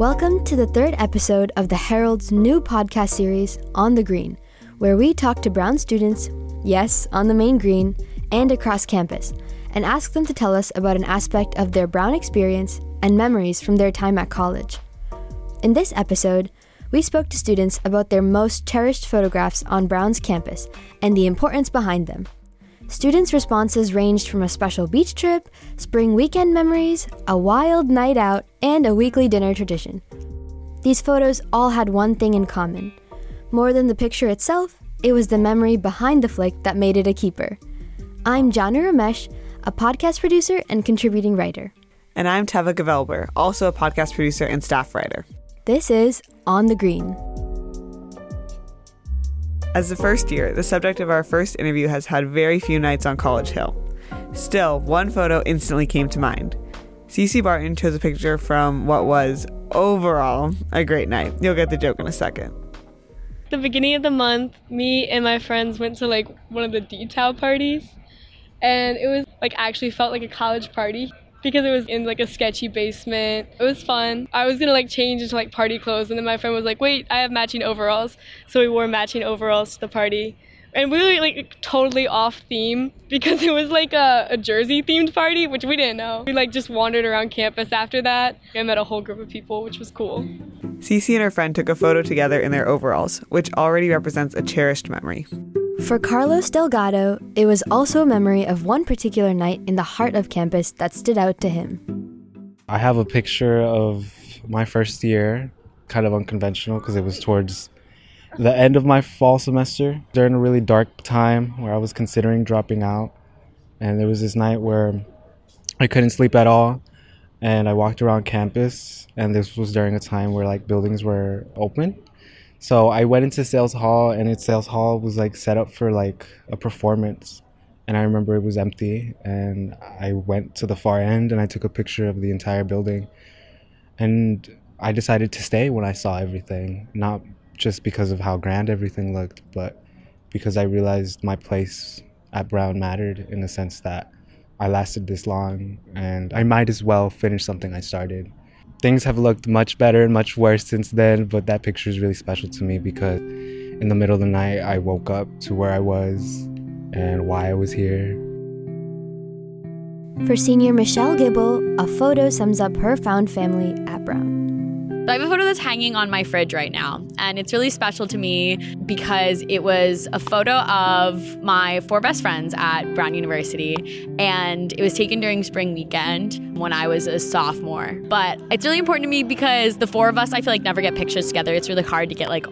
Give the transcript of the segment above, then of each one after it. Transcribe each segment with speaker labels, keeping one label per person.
Speaker 1: Welcome to the third episode of the Herald's new podcast series, On the Green, where we talk to Brown students, yes, on the main green, and across campus, and ask them to tell us about an aspect of their Brown experience and memories from their time at college. In this episode, we spoke to students about their most cherished photographs on Brown's campus and the importance behind them. Students' responses ranged from a special beach trip, spring weekend memories, a wild night out, and a weekly dinner tradition. These photos all had one thing in common. More than the picture itself, it was the memory behind the flick that made it a keeper. I'm Jaanu Ramesh, a podcast producer and contributing writer.
Speaker 2: And I'm Tevah Gevelber, also a podcast producer and staff writer.
Speaker 1: This is On the Green.
Speaker 2: As the first year, the subject of our first interview has had very few nights on College Hill. Still, one photo instantly came to mind. Cece Barton chose a picture from what was, overall, a great night. You'll get the joke in a second.
Speaker 3: The beginning of the month, me and my friends went to like one of the detail parties, and it was like actually felt like a college party because it was in like a sketchy basement. It was fun. I was gonna like change into like party clothes, and then my friend was like, "Wait, I have matching overalls," so we wore matching overalls to the party. And we were like totally off theme because it was like a, a Jersey themed party, which we didn't know. We like just wandered around campus after that. I met a whole group of people, which was cool.
Speaker 2: Cece and her friend took a photo together in their overalls, which already represents a cherished memory.
Speaker 1: For Carlos Delgado, it was also a memory of one particular night in the heart of campus that stood out to him.
Speaker 4: I have a picture of my first year, kind of unconventional because it was towards the end of my fall semester during a really dark time where I was considering dropping out. And there was this night where I couldn't sleep at all. And I walked around campus, and this was during a time where like buildings were open. So I went into Sayles Hall, and its Sayles Hall was like set up for like a performance. And I remember it was empty, and I went to the far end and I took a picture of the entire building. And I decided to stay when I saw everything, not just because of how grand everything looked, but because I realized my place at Brown mattered in the sense that I lasted this long and I might as well finish something I started things have looked much better and much worse since then, but that picture is really special to me because in the middle of the night, I woke up to where I was and why I was here.
Speaker 1: For senior Michelle Gibble, a photo sums up her found family at Brown.
Speaker 5: I have a photo that's hanging on my fridge right now, and it's really special to me because it was a photo of my four best friends at Brown University, and it was taken during spring weekend when I was a sophomore. But it's really important to me because the four of us, I feel like, never get pictures together. It's really hard to get like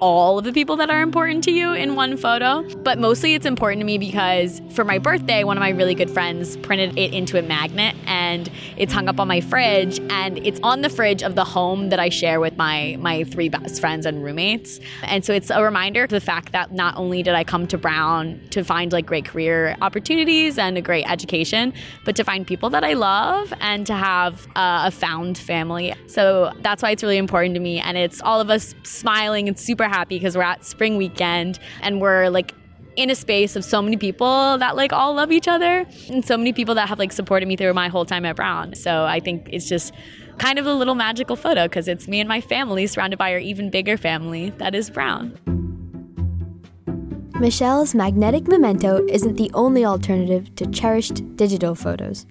Speaker 5: all of the people that are important to you in one photo. But mostly it's important to me because for my birthday, one of my really good friends printed it into a magnet and it's hung up on my fridge and it's on the fridge of the home that I share with my my three best friends and roommates. And so it's a reminder of the fact that not only did I come to Brown to find like great career opportunities and a great education, but to find people that I love and to have uh, a found family. So that's why it's really important to me and it's all of us smiling and super happy because we're at spring weekend and we're like in a space of so many people that like all love each other and so many people that have like supported me through my whole time at Brown. So I think it's just kind of a little magical photo because it's me and my family surrounded by our even bigger family that is Brown.
Speaker 1: Michelle's magnetic memento isn't the only alternative to cherished digital photos.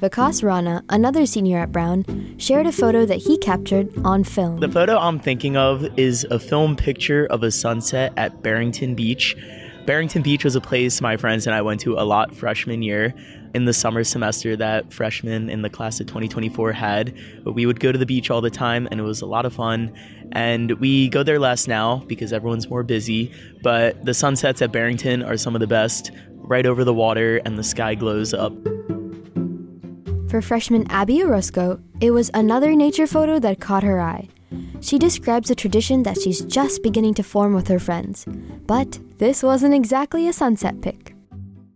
Speaker 1: Vikas Rana, another senior at Brown, shared a photo that he captured on film.
Speaker 6: The photo I'm thinking of is a film picture of a sunset at Barrington Beach. Barrington Beach was a place my friends and I went to a lot freshman year. In the summer semester that freshmen in the class of 2024 had, But we would go to the beach all the time and it was a lot of fun. And we go there less now because everyone's more busy, but the sunsets at Barrington are some of the best, right over the water and the sky glows up.
Speaker 1: For freshman Abby Orozco, it was another nature photo that caught her eye. She describes a tradition that she's just beginning to form with her friends. But this wasn't exactly a sunset pic.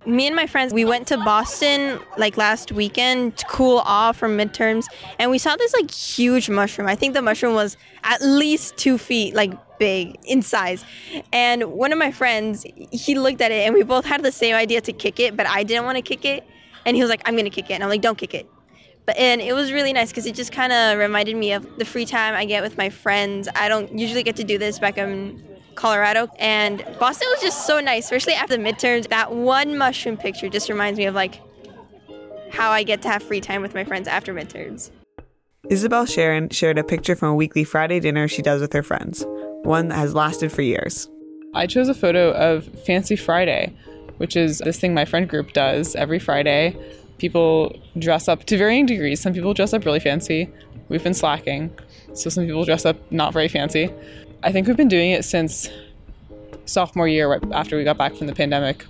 Speaker 7: Me and my friends, we went to Boston like last weekend to cool off from midterms, and we saw this like huge mushroom. I think the mushroom was at least two feet, like big in size. And one of my friends, he looked at it, and we both had the same idea to kick it, but I didn't want to kick it And he was like, I'm going to kick it. And I'm like, don't kick it. But and it was really nice because it just kind of reminded me of the free time I get with my friends. I don't usually get to do this back in Colorado, and Boston was just so nice, especially after the midterms. That one mushroom picture just reminds me of like how I get to have free time with my friends after midterms.
Speaker 2: Isabel Sharon shared a picture from a weekly Friday dinner she does with her friends, one that has lasted for years.
Speaker 8: I chose a photo of Fancy Friday, which is this thing my friend group does every Friday. People dress up to varying degrees. Some people dress up really fancy. We've been slacking. So some people dress up not very fancy. I think we've been doing it since sophomore year, right after we got back from the pandemic,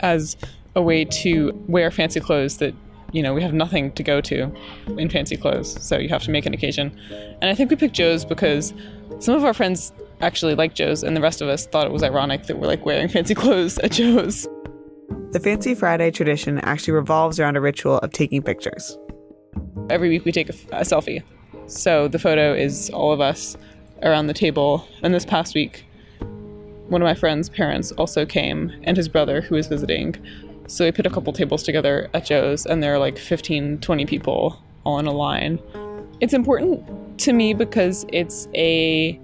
Speaker 8: as a way to wear fancy clothes that you know we have nothing to go to in fancy clothes so you have to make an occasion and i think we picked Jo's because some of our friends actually like Jo's and the rest of us thought it was ironic that we're like wearing fancy clothes at Jo's.
Speaker 2: The Fancy Friday tradition actually revolves around a ritual of taking pictures.
Speaker 8: every week we take a, a selfie. So the photo is all of us around the table and this past week one of my friend's parents also came and his brother who was visiting. So we put a couple tables together at Jo's and there are like 15 20 people all in a line. It's important to me because it's a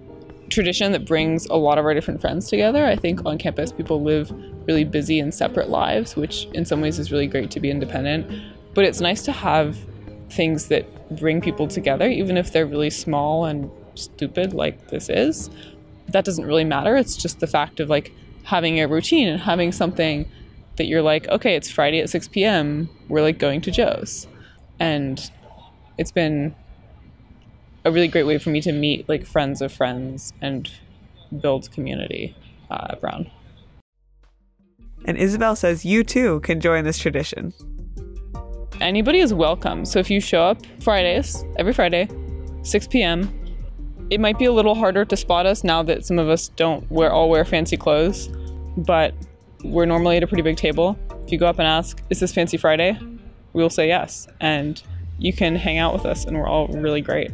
Speaker 8: tradition that brings a lot of our different friends together i think on campus people live really busy and separate lives which in some ways is really great to be independent but it's nice to have things that bring people together even if they're really small and stupid like this is that doesn't really matter. It's just the fact of like having a routine and having something that you're like, okay, it's Friday at 6 p.m. We're like going to Jo's. And it's been a really great way for me to meet like friends of friends and build community uh, Brown.
Speaker 2: And Isabel says you too can join this tradition.
Speaker 8: Anybody is welcome. So if you show up Fridays, every Friday, 6 p.m., it might be a little harder to spot us now that some of us don't wear all wear fancy clothes, but we're normally at a pretty big table. If you go up and ask, "Is this Fancy Friday?" we will say yes, and you can hang out with us, and we're all really great.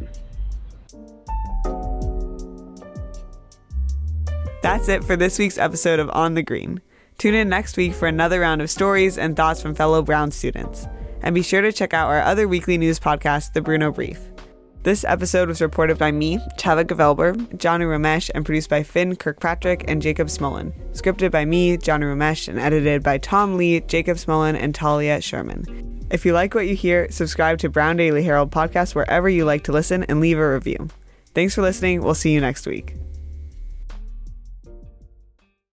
Speaker 2: That's it for this week's episode of On the Green. Tune in next week for another round of stories and thoughts from fellow Brown students. And be sure to check out our other weekly news podcast, The Bruno Brief. This episode was reported by me, Tevah Gevelber, Jaanu Ramesh, and produced by Finn Kirkpatrick and Jacob Smolin. Scripted by me, Jaanu Ramesh, and edited by Tom Lee, Jacob Smolin, and Talia Sherman. If you like what you hear, subscribe to Brown Daily Herald podcast wherever you like to listen and leave a review. Thanks for listening. We'll see you next week.